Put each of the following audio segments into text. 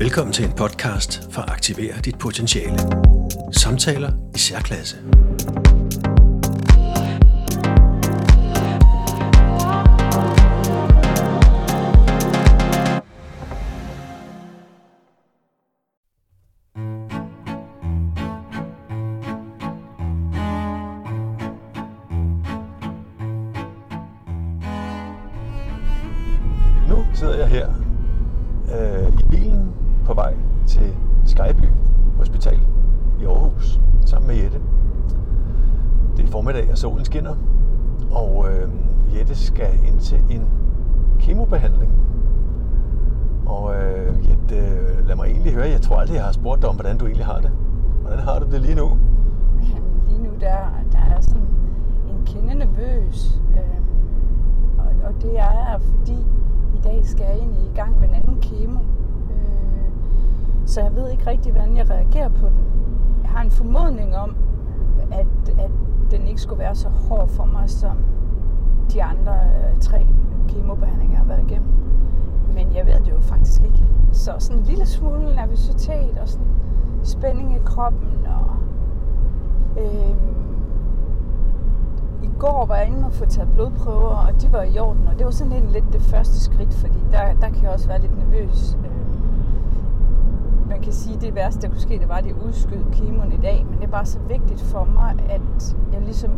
Velkommen til en podcast for at aktivere dit potentiale. Samtaler i særklasse. Nu sidder jeg her vej til Skyby Hospital i Aarhus sammen med Jette. Det er formiddag, og solen skinner, og øh, Jette skal ind til en kemobehandling. Og øh, Jette, øh, lad mig egentlig høre, jeg tror aldrig, jeg har spurgt dig om, hvordan du egentlig har det. Hvordan har du det lige nu? Jamen, lige nu der, der er sådan en kende nervøs. Øh, og, og det er fordi i dag skal jeg egentlig i gang med en anden kemo. Så jeg ved ikke rigtig, hvordan jeg reagerer på den. Jeg har en formodning om, at, at den ikke skulle være så hård for mig, som de andre øh, tre kemobehandlinger, jeg har været igennem. Men jeg ved det jo faktisk ikke. Så sådan en lille smule nervøsitet og sådan spænding i kroppen. Og, øh, I går var jeg inde og få taget blodprøver, og de var i orden. Og det var sådan lidt, lidt det første skridt, fordi der, der kan jeg også være lidt nervøs. Øh, man kan sige, at det værste, der kunne ske, det var, at de udskød kemoen i dag. Men det er bare så vigtigt for mig, at jeg ligesom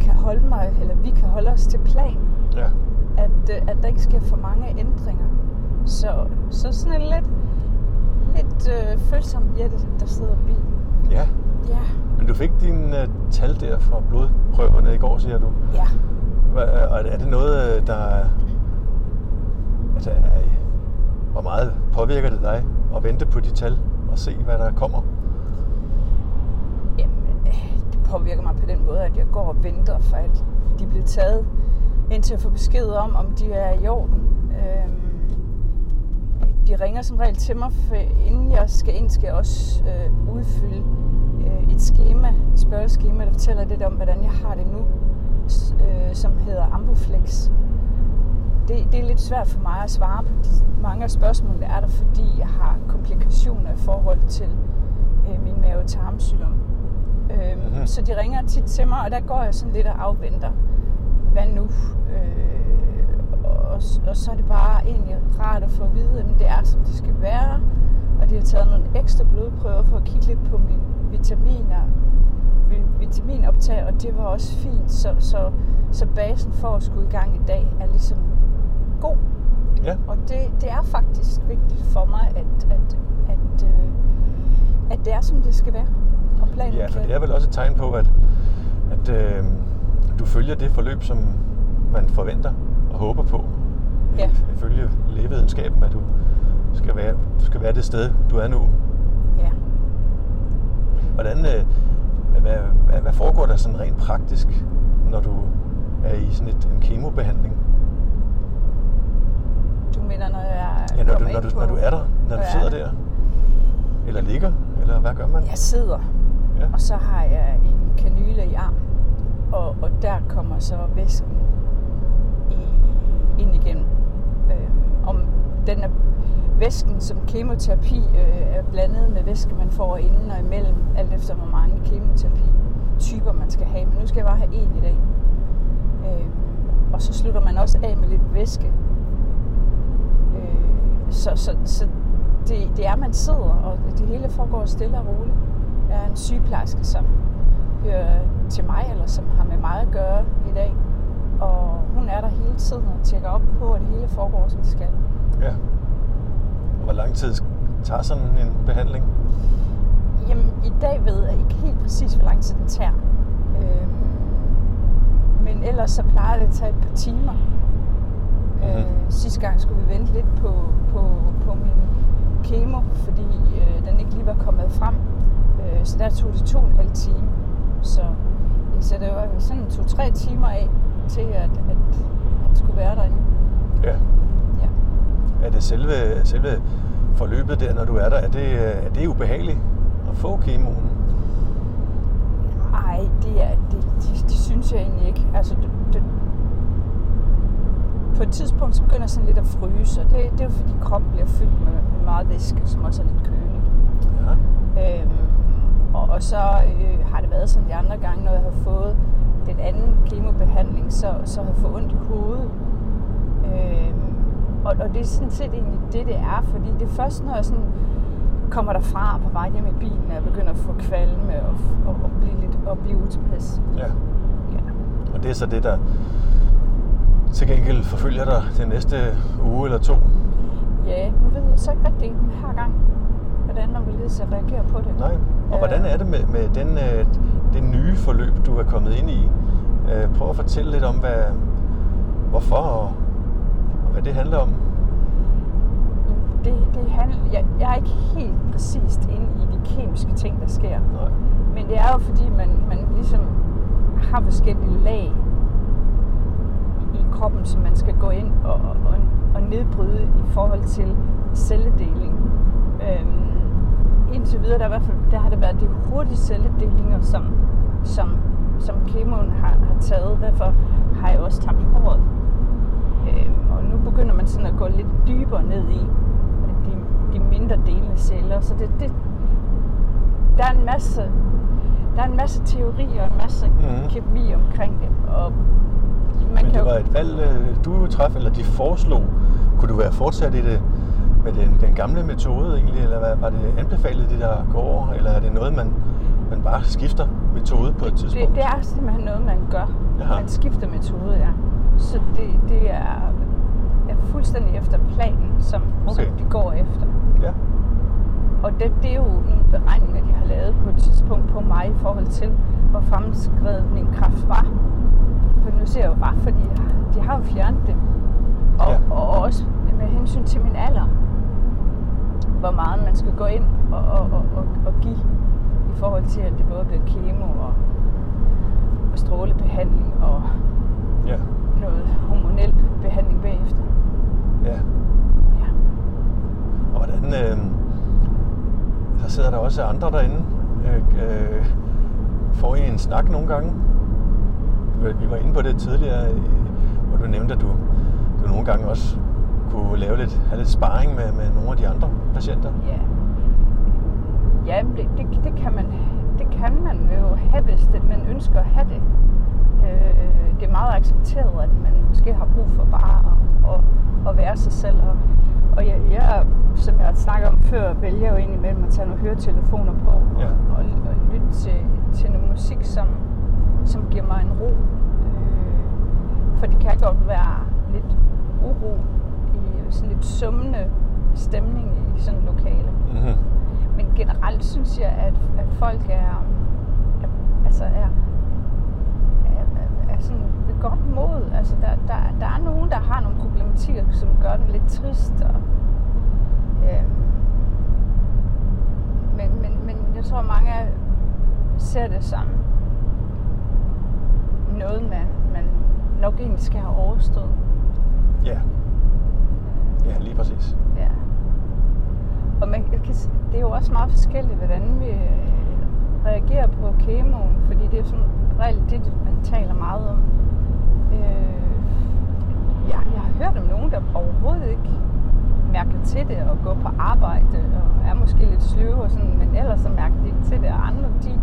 kan holde mig, eller vi kan holde os til plan Ja. at, øh, at der ikke sker for mange ændringer. Så, så sådan en lidt, lidt øh, følsom Jette, der sidder i bilen. Ja, Ja, men du fik dine øh, tal der fra blodprøverne i går, siger du. ja. Hvad, og er det noget, øh, der er- altså, er, hvor meget påvirker det dig at vente på de tal og se, hvad der kommer? Jamen, det påvirker mig på den måde, at jeg går og venter for, at de bliver taget, indtil jeg får besked om, om de er i orden. Øhm, de ringer som regel til mig, for inden jeg skal ind, skal jeg også øh, udfylde øh, et schema, et spørgeskema, der fortæller lidt om, hvordan jeg har det nu, øh, som hedder Ambuflex. Det, det er lidt svært for mig at svare på de mange af spørgsmålene, der er der, fordi jeg har komplikationer i forhold til øh, min mave-tarmsygdom. Øhm, Mhm. mm-hmm. Så de ringer tit til mig, og der går jeg sådan lidt og afventer. Hvad nu? Øh, og, og så er det bare egentlig rart at få at vide, at det er, som det skal være. Og de har taget nogle ekstra blodprøver for at kigge lidt på mine vitaminer, min vitaminoptag, og det var også fint. Så, så, så basen for at skulle i gang i dag er ligesom det, er faktisk vigtigt for mig, at, at, at, øh, at det er, som det skal være. Og planen ja for kan... det er vel også et tegn på, at, at øh, du følger det forløb, som man forventer og håber på. Ja. Ifølge lægevidenskaben, at du skal være, du skal være det sted, du er nu. Ja. Hvordan, øh, hvad, hvad, hvad foregår der sådan rent praktisk, når du er i sådan et, en kemobehandling? Mener, når jeg Ja, når, du, når, du, når du er der, når du sidder er der? Eller ligger? Eller hvad gør man? Jeg sidder, Ja. og så har jeg en kanyle i armen, og, og der kommer så væsken i, ind igennem. Øhm, om den er væsken som kemoterapi øh, er blandet med væske, man får inden og imellem, alt efter hvor mange kemoterapi-typer man skal have. Men nu skal jeg bare have en i dag. Øhm, og så slutter man også af med lidt væske. Så så, så det, det er, man sidder, og det hele foregår stille og roligt. Jeg er en sygeplejerske, som hører til mig, eller som har med mig at gøre i dag. Og hun er der hele tiden og tjekker op på, at det hele foregår, som det skal. ja. Og hvor lang tid tager sådan en behandling? Jamen, i dag ved jeg ikke helt præcis, hvor lang tid den tager. Øhm, men ellers så plejer det at tage et par timer. Øh, sidste gang skulle vi vente lidt på, på, på min kemo, fordi øh, den ikke lige var kommet frem. Øh, så der tog det to og en halv time. Så, ja, så det var sådan to-tre timer af til, at, at han skulle være derinde. Ja. Ja. Er det selve, selve forløbet der, når du er der, er det, er det ubehageligt at få kemoen? Ej, det, er, det, det, det synes jeg egentlig ikke. Altså, det, på et tidspunkt så begynder sådan lidt at fryse, og det, det er jo fordi krop bliver fyldt med, med meget væske, som også er lidt kølig. Ja. Øhm, og, og så øh, har det været sådan de andre gange, når jeg har fået den anden kemobehandling, så, så har jeg fået ondt i hovedet. Øhm, og, og det er sådan set egentlig det, det er, fordi det er først, når jeg sådan kommer derfra på vej hjem i bilen, at jeg begynder at få kvalme og, og, og blive lidt og blive utilpas. ja. Ja. Og det er så det, der til gengæld forfølger dig den næste uge eller to. ja, nu ved jeg så ikke rigtig den her gang, hvordan man vil jeg reagere på det. Nej. Og Øh, hvordan er det med, med den, øh, det nye forløb, du er kommet ind i? Øh, prøv at fortælle lidt om, hvad, hvorfor og, og hvad det handler om. Det, det handler, jeg, jeg er ikke helt præcist inde i de kemiske ting, der sker. Nej. Men det er jo fordi, man, man ligesom har forskellige lag som man skal gå ind og, og, og nedbryde i forhold til celledeling. Øhm, indtil videre, der, er i hvert fald, der har det været de hurtige celledelinger, som, som, som kemoen har, har taget. Derfor har jeg også tabt håret. Øhm, og nu begynder man sådan at gå lidt dybere ned i de, de mindre delende celler. Så det, det, der er en masse der er en masse teori og en masse mm. kemi omkring det. Og man Men kan det var et valg, øh, du træffede, eller de foreslog. Kunne du være fortsat i det med den, den gamle metode egentlig, eller hvad, var det anbefalet det der går eller er det noget, man, man bare skifter metode på et det, tidspunkt? det er simpelthen noget, man gør. Jaha. Man skifter metode, ja. Så det, det er, er fuldstændig efter planen, som, Okay. som de går efter. Ja. Og det, det er jo nogle beregninger, de har lavet på et tidspunkt på mig i forhold til, hvor fremskrevet min kræft var. For nu ser jeg jo bare, fordi de har jo fjernet det. Og, Ja. ja. og også med hensyn til min alder. Hvor meget man skal gå ind og, og, og, og, og give i forhold til, at det både bliver kemo og, og strålebehandling og Ja. noget hormonel behandling bagefter. ja. Ja. Og hvordan, øh, så sidder der også andre derinde. Øh, øh, får I en snak nogle gange? Vi var inde på det tidligere, øh, hvor du nævnte, at du, du nogle gange også kunne lave lidt, have lidt sparring med, med nogle af de andre patienter. Ja. Ja, det, det, det, kan man, det kan man jo have, hvis det, man ønsker at have det. Øh, det er meget accepteret, at man måske har brug for bare at, at, at være sig selv. Og, og jeg, jeg, som jeg har snakket om før, vælger jo indimellem at tage nogle høretelefoner på og, Ja. og, og lytte til, til noget musik, som, som giver mig en ro. Øh, for det kan godt være lidt uro sådan lidt summende stemning i sådan et lokale. Mm-hmm. Men generelt synes jeg, at, at folk er, er altså er, er, er, sådan ved godt mod. Altså der, der, der er nogen, der har nogle problematikker, som gør dem lidt trist. Og, øhm, men, men, men jeg tror, mange ser det som noget, man, man nok egentlig skal have overstået. Ja. Ja, lige præcis. Ja. Og man kan, det er jo også meget forskelligt, hvordan vi øh, reagerer på kemoen, fordi det er sådan reelt det, man taler meget om. Øh, ja, jeg har hørt om nogen, der overhovedet ikke mærker til det og går på arbejde og er måske lidt sløve og sådan, men ellers så mærker de ikke til det. Og andre, de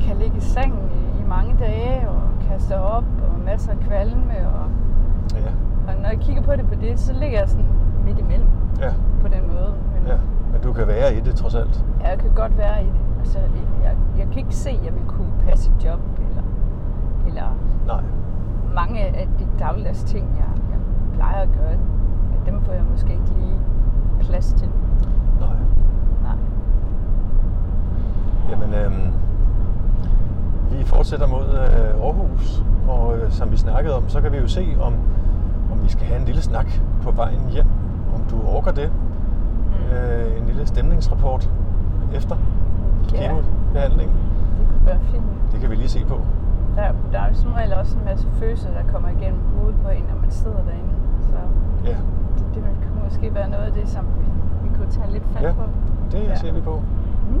kan ligge i sengen i, i mange dage og kaste op og masser af kvalme. Og, Ja. Og når jeg kigger på det på det, så ligger jeg sådan midt imellem Ja. på den måde. Men ja. Men du kan være i det trods alt. jeg kan godt være i det. Altså, jeg, jeg kan ikke se, at jeg vil kunne passe et job, eller, eller Nej. mange af de dagligdags ting, jeg, jeg plejer at gøre, at dem får jeg måske ikke lige plads til. Nej. Nej. Jamen, øhm, vi fortsætter mod øh, Aarhus, og øh, som vi snakkede om, så kan vi jo se, om, om vi skal have en lille snak på vejen hjem. Om du orker det. Mm. Øh, en lille stemningsrapport efter Ja. kemobehandlingen. Det kunne være fint. Det kan vi lige se på. Der, der er jo som regel også en masse følelser, der kommer igennem hovedet på en, når man sidder derinde. Så Ja, det, det kunne måske være noget af det, som vi, vi kunne tage lidt fat Ja. på. det Ja. ser vi på. Mm.